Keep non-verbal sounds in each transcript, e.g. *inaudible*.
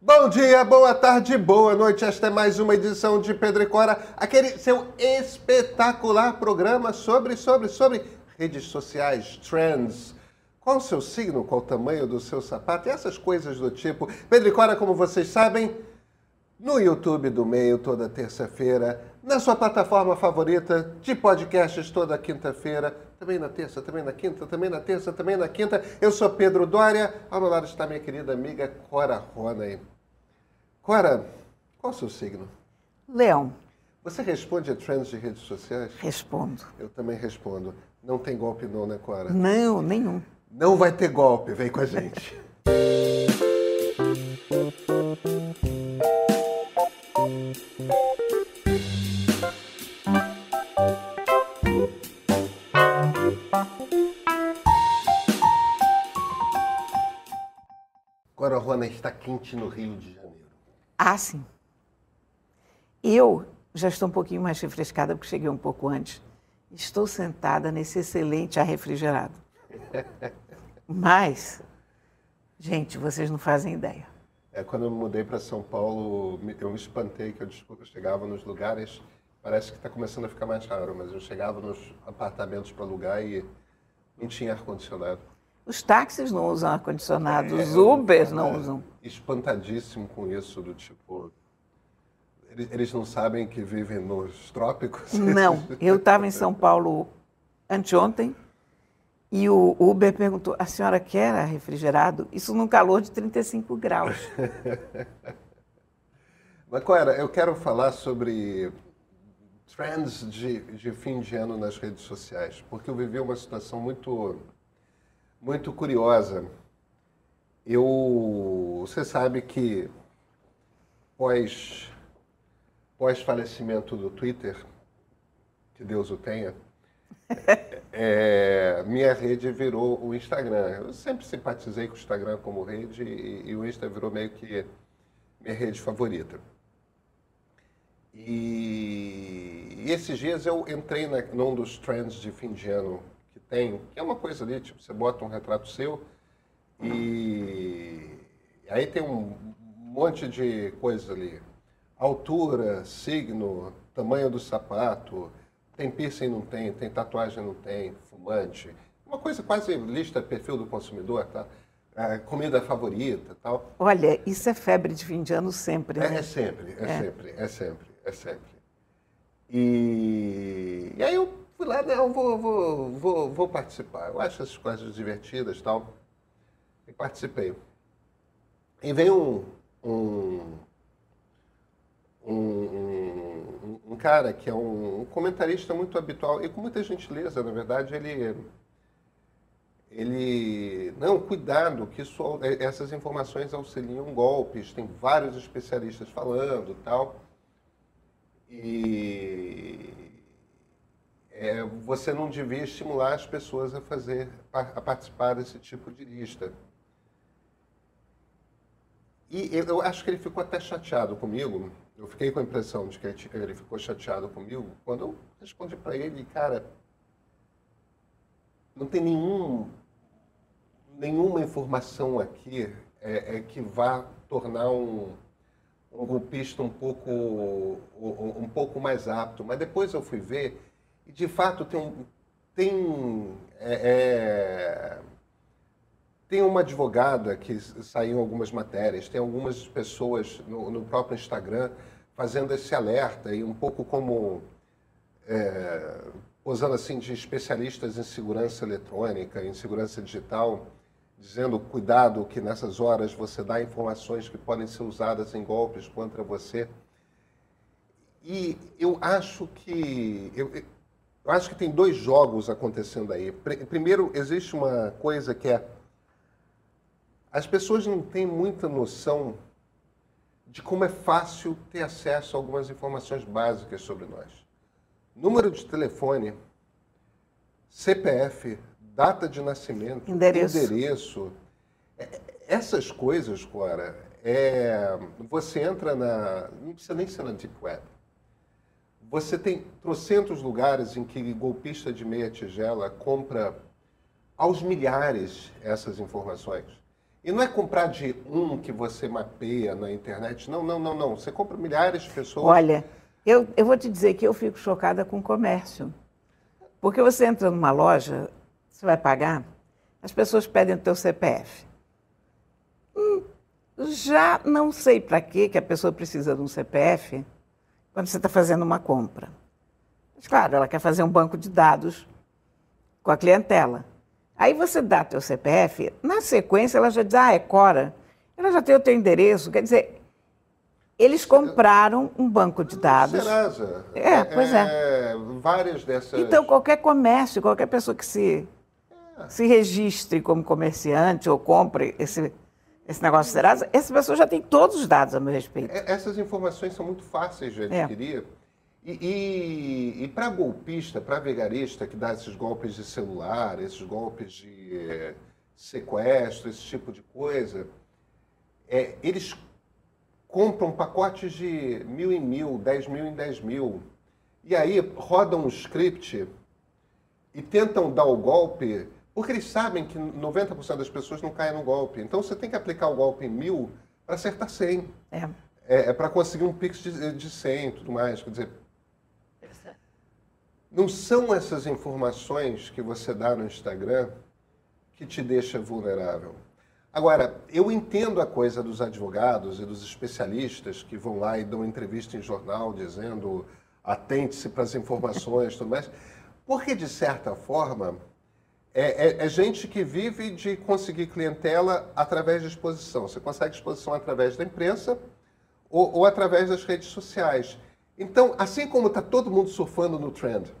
Bom dia, boa tarde, boa noite. Esta é mais uma edição de Pedro e Cora, aquele seu espetacular programa sobre, sobre, sobre redes sociais, trends. Qual o seu signo, qual o tamanho do seu sapato e essas coisas do tipo. Pedro e Cora, como vocês sabem, no YouTube do Meio toda terça-feira, na sua plataforma favorita de podcasts toda quinta-feira, também na terça, também na quinta, também na terça, também na quinta. Eu sou Pedro Dória, ao meu lado está minha querida amiga Cora Ronay. Cora, qual é o seu signo? Leão. Você responde a trends de redes sociais? Respondo. Eu também respondo. Não tem golpe não, né, Cora? Não, nenhum. Não vai ter golpe, vem com a gente. *laughs* quente no Rio de Janeiro. Ah, sim. Eu já estou um pouquinho mais refrescada porque cheguei um pouco antes. Estou sentada nesse excelente ar refrigerado. *laughs* Mas, gente, vocês não fazem ideia. É, quando eu me mudei para São Paulo, eu me espantei que eu, eu chegava nos lugares, parece que está começando a ficar mais raro, mas eu chegava nos apartamentos para alugar e não tinha ar-condicionado. Os táxis não usam ar-condicionado, os é, Ubers não é, usam. Espantadíssimo com isso, do tipo. Eles não sabem que vivem nos trópicos? Não. Eu estava em *laughs* São Paulo anteontem e o Uber perguntou: a senhora quer refrigerado? Isso num calor de 35 graus. *laughs* Mas, Clara, eu quero falar sobre trends de, de fim de ano nas redes sociais, porque eu vivi uma situação muito muito curiosa. Eu, você sabe que pós pós falecimento do Twitter, que Deus o tenha, *laughs* é, minha rede virou o Instagram. Eu sempre simpatizei com o Instagram como rede e, e o Insta virou meio que minha rede favorita. E, esses dias eu entrei na, num dos trends de fim de ano tem, que é uma coisa ali, tipo, você bota um retrato seu e aí tem um monte de coisas ali. Altura, signo, tamanho do sapato, tem piercing, não tem, tem tatuagem, não tem, fumante. Uma coisa quase lista perfil do consumidor, tá? A comida favorita tal. Olha, isso é febre de fim de ano sempre, né? É, é sempre, é, é, sempre, é sempre, é sempre. E, e aí eu lá, não, vou, vou, vou, vou participar. Eu acho essas coisas divertidas e tal. E participei. E veio um, um, um, um, cara que é um, um, comentarista muito habitual e com muita gentileza, na verdade, ele. Ele. Não, cuidado, que isso, essas informações auxiliam golpes, tem vários especialistas falando tal. E é, você não devia estimular as pessoas a fazer, a participar desse tipo de lista. E eu acho que ele ficou até chateado comigo. Eu fiquei com a impressão de que ele ficou chateado comigo quando eu respondi para ele, cara, não tem nenhum, nenhuma informação aqui é, é que vá tornar um, um golpista um pouco, um, um pouco mais apto. Mas depois eu fui ver e, de fato, tem, tem, é, é, tem uma advogada que saiu em algumas matérias, tem algumas pessoas no, no próprio Instagram fazendo esse alerta e um pouco como é, posando assim de especialistas em segurança eletrônica, em segurança digital, dizendo cuidado que nessas horas você dá informações que podem ser usadas em golpes contra você. E eu acho que eu, eu acho que tem dois jogos acontecendo aí. Primeiro, existe uma coisa que é. As pessoas não têm muita noção de como é fácil ter acesso a algumas informações básicas sobre nós. Número de telefone, CPF, data de nascimento, endereço. endereço. É, essas coisas, Cora, é, você entra na. Não precisa nem ser na Deep Web você tem trocentos lugares em que golpista de meia tigela compra aos milhares essas informações. E não é comprar de um que você mapeia na internet. Não, não, não, não. Você compra milhares de pessoas. Olha, eu, eu vou te dizer que eu fico chocada com o comércio. Porque você entra numa loja, você vai pagar, as pessoas pedem o teu CPF. Hum, já não sei para que a pessoa precisa de um CPF quando você está fazendo uma compra. Mas, claro, ela quer fazer um banco de dados com a clientela. Aí você dá teu CPF, na sequência ela já diz, ah, é Cora. Ela já tem o teu endereço, quer dizer, eles compraram um banco de dados. Serasa. É, pois é. é. Várias dessas. Então, qualquer comércio, qualquer pessoa que se, é. se registre como comerciante ou compre esse, esse negócio de Serasa, essa pessoa já tem todos os dados a meu respeito. É, essas informações são muito fáceis de é. adquirir. É. E, e, e para golpista, para vigarista que dá esses golpes de celular, esses golpes de é, sequestro, esse tipo de coisa, é, eles compram pacotes de mil em mil, dez mil em dez mil. E aí rodam um script e tentam dar o golpe, porque eles sabem que 90% das pessoas não caem no golpe. Então você tem que aplicar o golpe em mil para acertar 100. É. É, é para conseguir um pix de, de 100 e tudo mais. Quer dizer, não são essas informações que você dá no Instagram que te deixa vulnerável. Agora, eu entendo a coisa dos advogados e dos especialistas que vão lá e dão entrevista em jornal dizendo atente-se para as informações e tudo mais, porque, de certa forma, é, é, é, gente que vive de conseguir clientela através de exposição. Você consegue exposição através da imprensa ou, ou através das redes sociais. Então, assim como está todo mundo surfando no trend,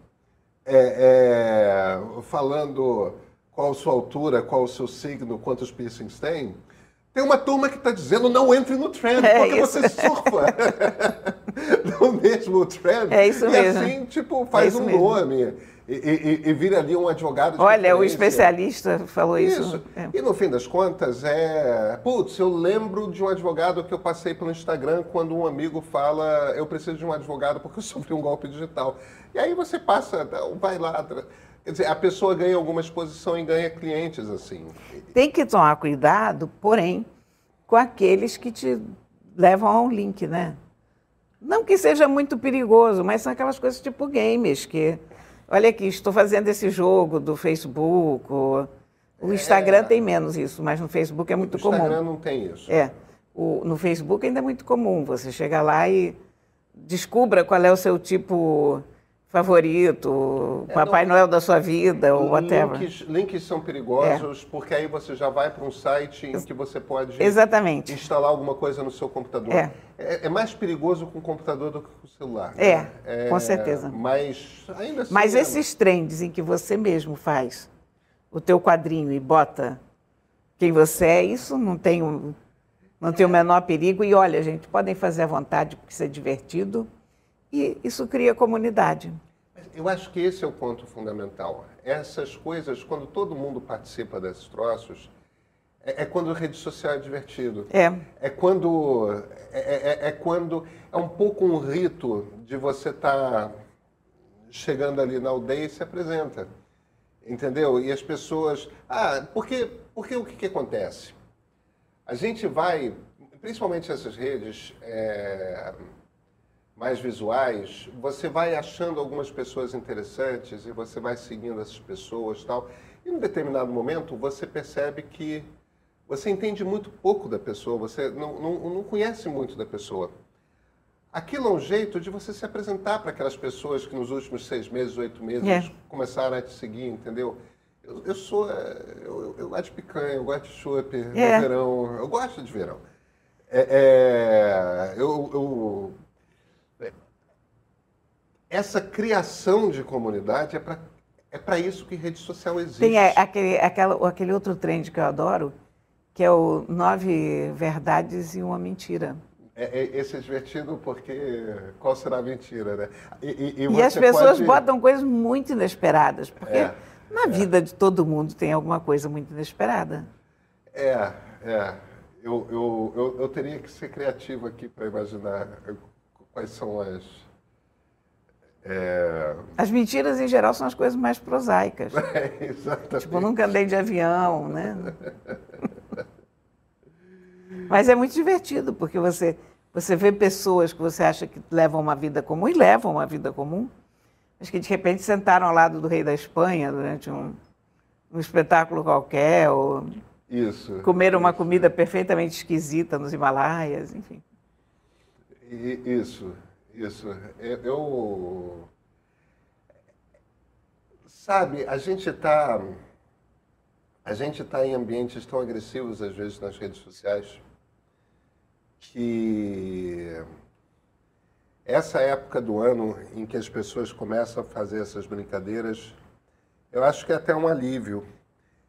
é, é, falando qual a sua altura, qual o seu signo, quantos piercings tem, tem uma turma que está dizendo não entre no trend, é porque isso. você surfa *laughs* no mesmo trend. É isso e mesmo. assim, tipo, faz é um mesmo. nome. E, e, e, vira ali um advogado de Olha, o especialista falou isso. isso. É. E no fim das contas, é. Putz, eu lembro de um advogado que eu passei pelo Instagram quando um amigo fala: eu preciso de um advogado porque eu sofri um golpe digital. E aí você passa, vai lá. Quer dizer, a pessoa ganha alguma exposição e ganha clientes assim. Tem que tomar cuidado, porém, com aqueles que te levam a um link, né? Não que seja muito perigoso, mas são aquelas coisas tipo games que olha aqui, estou fazendo esse jogo do Facebook. O Instagram é... tem menos isso, mas no Facebook é muito comum. O Instagram não tem isso. É. O, no Facebook ainda é muito comum. Você chega lá e descubra qual é o seu tipo favorito, é, Papai não, Noel da sua vida, ou whatever. Links, links são perigosos, é. porque aí você já vai para um site em que você pode Exatamente. instalar alguma coisa no seu computador. É. é. é mais perigoso com o computador do que com o celular. É, né? com certeza. Mas ainda assim... Mas esses trends em que você mesmo faz o teu quadrinho e bota quem você é, isso não tem, não tem o menor perigo. E olha, gente, podem fazer à vontade, porque isso é divertido e isso cria comunidade. Eu acho que esse é o ponto fundamental. Essas coisas, quando todo mundo participa desses troços, é, é quando a rede social é divertido. É. É quando é, é, é, é quando é um pouco um rito de você estar tá chegando ali na aldeia e se apresenta, entendeu? E as pessoas, ah, porque porque o que, que acontece? A gente vai, principalmente essas redes é, mais visuais, você vai achando algumas pessoas interessantes e você vai seguindo essas pessoas tal. E em determinado momento você percebe que você entende muito pouco da pessoa, você não, não, não conhece muito da pessoa. Aquilo é um jeito de você se apresentar para aquelas pessoas que nos últimos seis meses, oito meses é. começaram a te seguir, entendeu? Eu, eu sou. É, eu, eu, gosto de picanha, eu gosto de chopp, é. verão. Eu gosto de verão. É, é eu, eu essa criação de comunidade é para é para isso que rede social existe. Tem aquele, aquela, aquele outro trend que eu adoro, que é o nove verdades e uma mentira. É, é, esse é divertido porque qual será a mentira, né? E, e, e, e as pessoas pode... botam coisas muito inesperadas, porque é, na é. vida de todo mundo tem alguma coisa muito inesperada. É, é. Eu, eu, eu, eu teria que ser criativo aqui para imaginar quais são as é... As mentiras, em geral, são as coisas mais prosaicas. É, *laughs* exatamente. Tipo, nunca andei de avião, né? Mas é muito divertido, porque você, você vê pessoas que você acha que levam uma vida comum e levam uma vida comum, mas que de repente sentaram ao lado do rei da Espanha durante um, um espetáculo qualquer, ou isso, comeram uma comida perfeitamente esquisita nos Himalaias, enfim. Isso, isso. Eu, eu sabe, a gente está a gente está em ambientes tão agressivos às vezes nas redes sociais que essa época do ano em que as pessoas começam a fazer essas brincadeiras, eu acho que é até um alívio.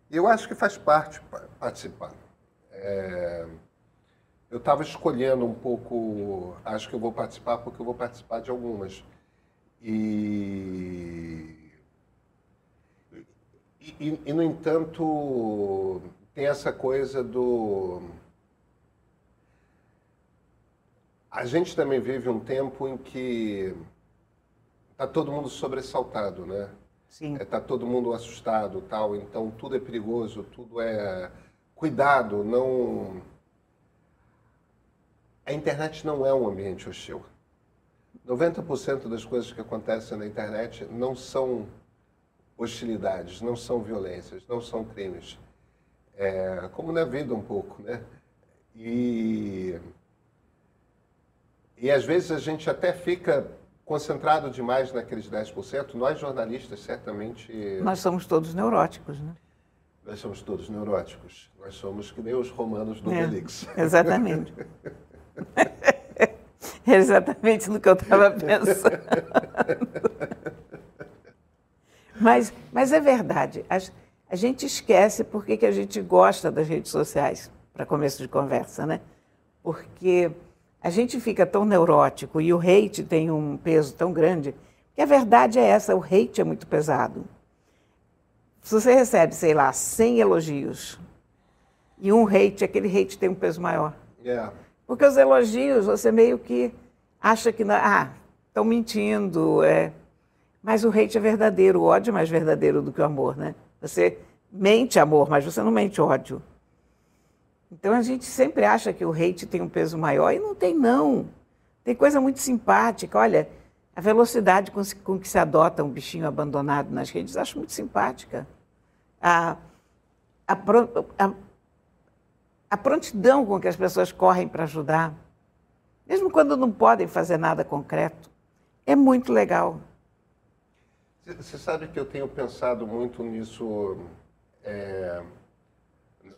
E eu acho que faz parte participar. É, eu estava escolhendo um pouco, acho que eu vou participar porque eu vou participar de algumas. E, e, e no entanto, tem essa coisa do. A gente também vive um tempo em que está todo mundo sobressaltado, né? Sim. Está todo mundo assustado, tal. Então tudo é perigoso, tudo é cuidado, não. A internet não é um ambiente hostil. 90% das coisas que acontecem na internet não são hostilidades, não são violências, não são crimes. É, como na vida um pouco, né? E, e às vezes a gente até fica concentrado demais naqueles 10%. Nós jornalistas certamente... Nós somos todos neuróticos, né? Nós somos todos neuróticos. Nós somos que nem os romanos do é, Belix. Exatamente. *laughs* É exatamente no que eu estava pensando. mas, mas é verdade. A, a gente esquece porque que a gente gosta das redes sociais, para começo de conversa, né? Porque a gente fica tão neurótico e o hate tem um peso tão grande, que a verdade é essa, o hate é muito pesado. Se você recebe, sei lá, 100 elogios e um hate, aquele hate tem um peso maior. Yeah. Porque os elogios, você meio que acha que, ah, estão mentindo, é. Mas o hate é verdadeiro, o ódio é mais verdadeiro do que o amor, né? Você mente amor, mas você não mente ódio. Então a gente sempre acha que o hate tem um peso maior e não tem, não. Tem coisa muito simpática. Olha, a velocidade com, com que se adota um bichinho abandonado nas redes, acho muito simpática. A, a, a, a prontidão com que as pessoas correm para ajudar, mesmo quando não podem fazer nada concreto, é muito legal. Você sabe que eu tenho pensado muito nisso, é,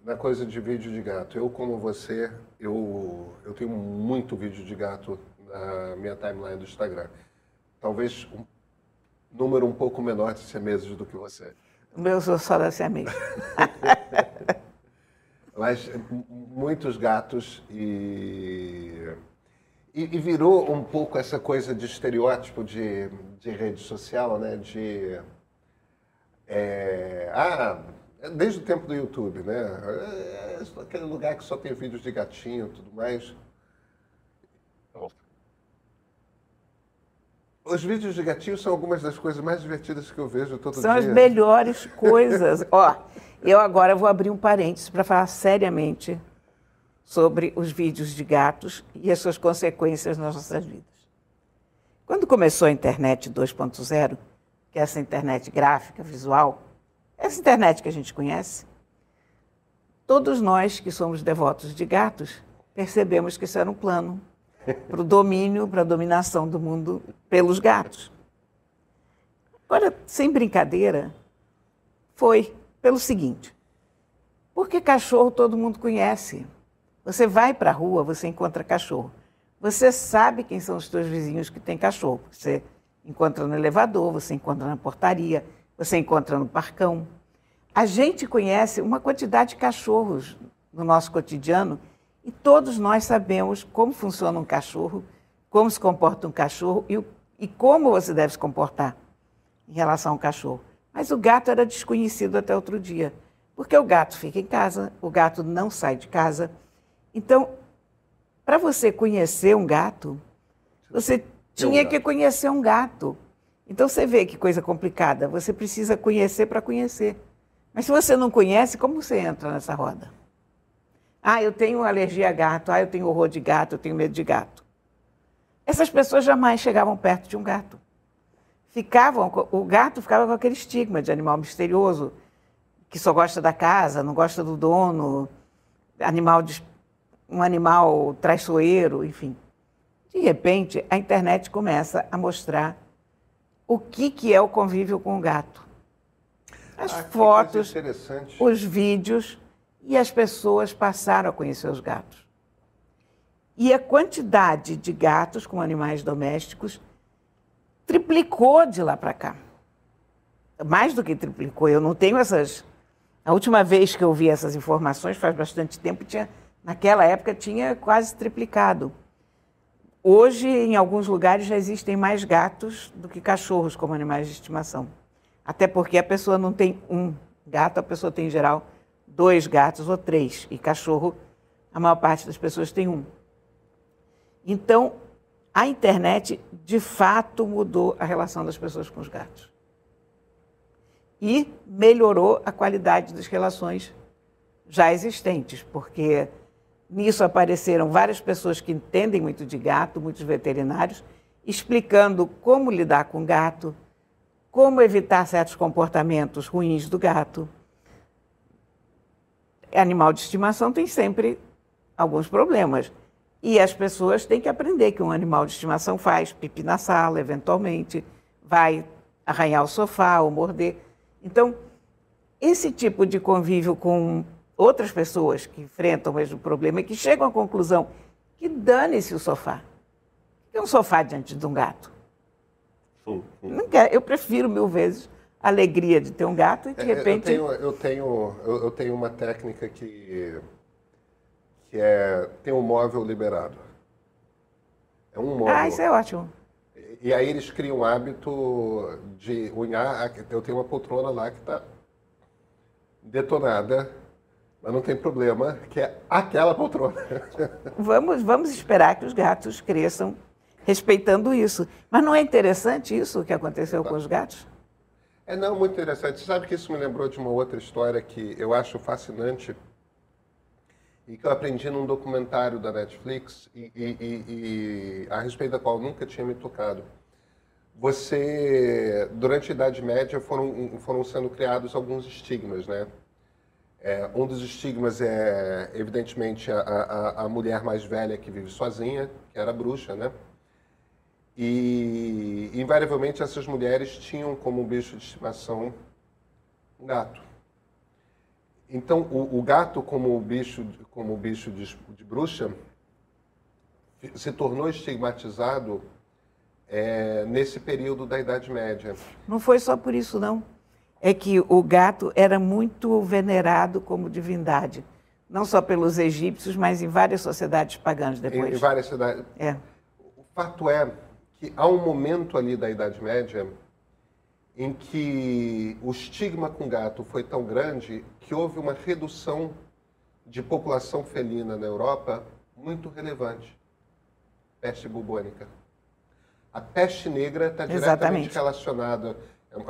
na coisa de vídeo de gato. Eu, como você, eu, eu tenho muito vídeo de gato na minha timeline do Instagram. Talvez um número um pouco menor de siameses do que você. O meu só da siamês. *laughs* Mas muitos gatos e, e, e, virou um pouco essa coisa de estereótipo de, de rede social, né? De é, ah, desde o tempo do YouTube, né? É, aquele lugar que só tem vídeos de gatinho, tudo mais. Os vídeos de gatinho são algumas das coisas mais divertidas que eu vejo todo são dia. São as melhores *laughs* coisas. Ó, eu agora vou abrir um parênteses para falar seriamente sobre os vídeos de gatos e as suas consequências nas nossas vidas. Quando começou a internet 2.0, que é essa internet gráfica, visual, essa internet que a gente conhece, todos nós que somos devotos de gatos percebemos que isso era um plano para o domínio, para a dominação do mundo pelos gatos. Agora, sem brincadeira, foi pelo seguinte: porque cachorro todo mundo conhece. Você vai para a rua, você encontra cachorro. Você sabe quem são os seus vizinhos que têm cachorro. Você encontra no elevador, você encontra na portaria, você encontra no parcão. A gente conhece uma quantidade de cachorros no nosso cotidiano e todos nós sabemos como funciona um cachorro, como se comporta um cachorro e, e como você deve se comportar em relação ao cachorro. Mas o gato era desconhecido até outro dia, porque o gato fica em casa, o gato não sai de casa. Então, para você conhecer um gato, você tinha que conhecer um gato. Então você vê que coisa complicada. Você precisa conhecer para conhecer. Mas se você não conhece, como você entra nessa roda? Ah, eu tenho alergia a gato, ah, eu tenho horror de gato, eu tenho medo de gato. Essas pessoas jamais chegavam perto de um gato. Ficavam, o gato ficava com aquele estigma de animal misterioso, que só gosta da casa, não gosta do dono, animal de, um animal traiçoeiro, enfim. De repente, a internet começa a mostrar o que, que é o convívio com o gato. As ah, fotos, os vídeos, e as pessoas passaram a conhecer os gatos. E a quantidade de gatos com animais domésticos triplicou de lá para cá. Mais do que triplicou. Eu não tenho essas. A última vez que eu vi essas informações, faz bastante tempo, tinha, naquela época tinha quase triplicado. Hoje, em alguns lugares, já existem mais gatos do que cachorros como animais de estimação. Até porque a pessoa não tem um gato, a pessoa tem, em geral, dois gatos ou três. E cachorro, a maior parte das pessoas tem um. Então, a internet, de fato, mudou a relação das pessoas com os gatos. E melhorou a qualidade das relações já existentes, porque Nisso apareceram várias pessoas que entendem muito de gato, muitos veterinários, explicando como lidar com gato, como evitar certos comportamentos ruins do gato. Animal de estimação tem sempre alguns problemas. E as pessoas têm que aprender que um animal de estimação faz pipi na sala, eventualmente, vai arranhar o sofá ou morder. Então, esse tipo de convívio com outras pessoas que enfrentam o mesmo problema e que chegam à conclusão que dane-se o sofá. O que é um sofá diante de um gato? Não quer, eu prefiro mil vezes alegria de ter um gato e de é, repente. Eu tenho, eu tenho, eu tenho uma técnica que, que é ter um móvel liberado. É um móvel. Ah, isso é ótimo. E aí eles criam um hábito de unhar. Eu tenho uma poltrona lá que está detonada mas não tem problema, que é aquela poltrona. *laughs* Vamos, vamos esperar que os gatos cresçam respeitando isso. Mas não é interessante isso que aconteceu com os gatos? É não, muito interessante. Sabe que isso me lembrou de uma outra história que eu acho fascinante e que eu aprendi num documentário da Netflix e, e, e, e a respeito da qual nunca tinha me tocado. Você, durante a Idade Média, foram, foram sendo criados alguns estigmas, né? É, um dos estigmas é, evidentemente, a, a, a, mulher mais velha que vive sozinha, que era bruxa, né? E, invariavelmente, essas mulheres tinham como bicho de estimação um gato. Então, o, o gato, como bicho, como bicho de, de bruxa, se tornou estigmatizado é, nesse período da Idade Média. Não foi só por isso, não é que o gato era muito venerado como divindade, não só pelos egípcios, mas em várias sociedades pagãs depois. Em, em várias cidades. É. O fato é que há um momento ali da Idade Média em que o estigma com gato foi tão grande que houve uma redução de população felina na Europa muito relevante. Peste bubônica. A peste negra está diretamente relacionada é, é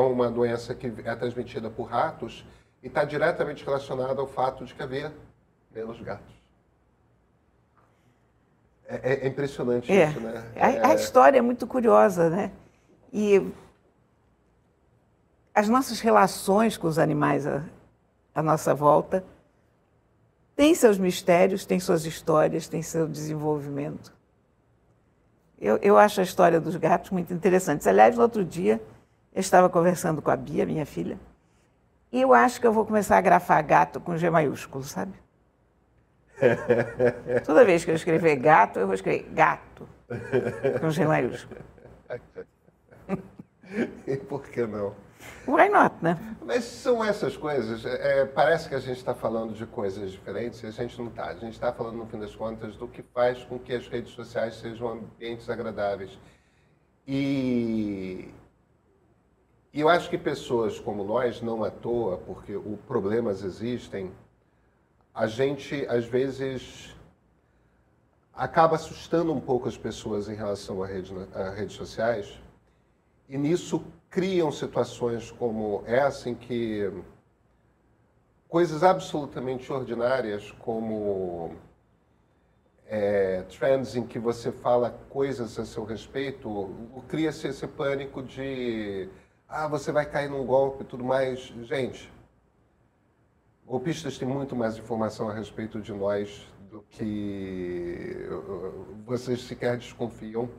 uma doença que é transmitida por ratos e está diretamente relacionada ao fato de que havia menos gatos. É, é impressionante é. isso, né? A, a, história é muito curiosa, né? E as nossas relações com os animais à, à nossa volta têm seus mistérios, têm suas histórias, têm seu desenvolvimento. Eu, eu acho a história dos gatos muito interessante. Aliás, no outro dia, eu estava conversando com a Bia, minha filha, e eu acho que eu vou começar a grafar gato com G maiúsculo, sabe? *laughs* Toda vez que eu escrever gato, eu vou escrever gato com G maiúsculo. e por que não? Why not, né? Mas são essas coisas. É, parece que a gente está falando de coisas diferentes e a gente não está. A gente está falando, no fim das contas, do que faz com que as redes sociais sejam ambientes agradáveis. E, e eu acho que pessoas como nós, não à toa, porque os problemas existem, a gente às vezes acaba assustando um pouco as pessoas em relação a, rede, a redes sociais, e nisso criam situações como essa em que coisas absolutamente ordinárias, como é, trends em que você fala coisas a seu respeito, cria-se esse pânico de ah, você vai cair num golpe e tudo mais. Gente, golpistas têm muito mais informação a respeito de nós do que vocês sequer desconfiam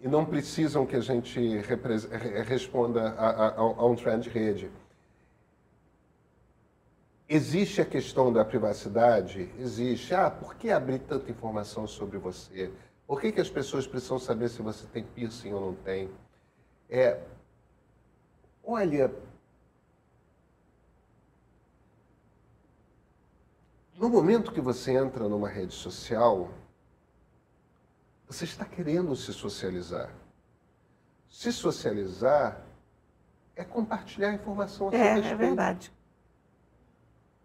e não precisam que a gente responda a, a, a um trend rede. Existe a questão da privacidade? Existe. Ah, por que abrir tanta informação sobre você? Por que, que as pessoas precisam saber se você tem piercing ou não tem? É, olha, no momento que você entra numa rede social, você está querendo se socializar. Se socializar é compartilhar informação a seu É, respeito. é verdade.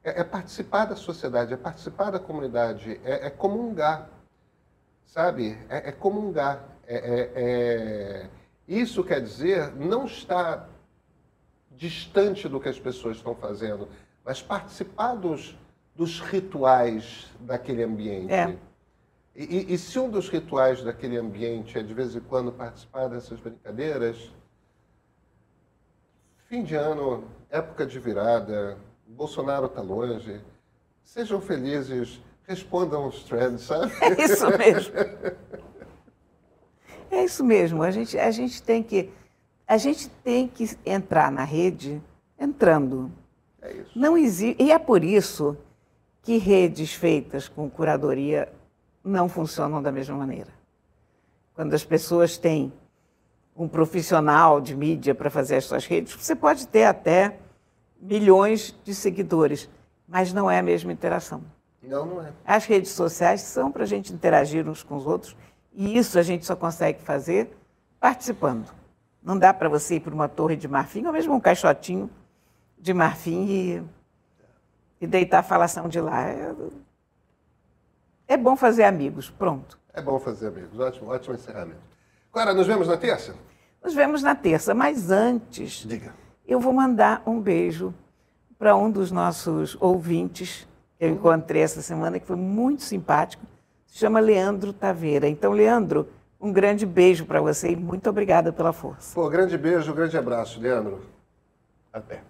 É, é participar da sociedade, é participar da comunidade, é, é comungar, sabe? É, é comungar. É, é- é- Isso quer dizer não estar distante do que as pessoas estão fazendo, mas participar dos, dos rituais daquele ambiente. É. E, e- se um dos rituais daquele ambiente é de vez em quando participar dessas brincadeiras, fim de ano, época de virada, Bolsonaro está longe, sejam felizes, respondam os trends, sabe? *laughs* É isso mesmo. É isso mesmo. A gente, a gente tem que a gente tem que entrar na rede entrando. É isso. Não existe e é por isso que redes feitas com curadoria não funcionam da mesma maneira. Quando as pessoas têm um profissional de mídia para fazer as suas redes, você pode ter até milhões de seguidores, mas não é a mesma interação. Não, não é. As redes sociais são para a gente interagir uns com os outros e isso a gente só consegue fazer participando. Não dá para você ir para uma torre de marfim ou mesmo um caixotinho de marfim e, e deitar a falação de lá. É, é bom fazer amigos, pronto. É bom fazer amigos. Ótimo, ótimo encerramento. Clara, nos vemos na terça? Nos vemos na terça, mas antes Diga. eu vou mandar um beijo para um dos nossos ouvintes que eu encontrei essa semana, que foi muito simpático, se chama Leandro Taveira. Então, Leandro, um grande beijo para você e muito obrigada pela força. Pô, grande beijo, grande abraço, Leandro. Até.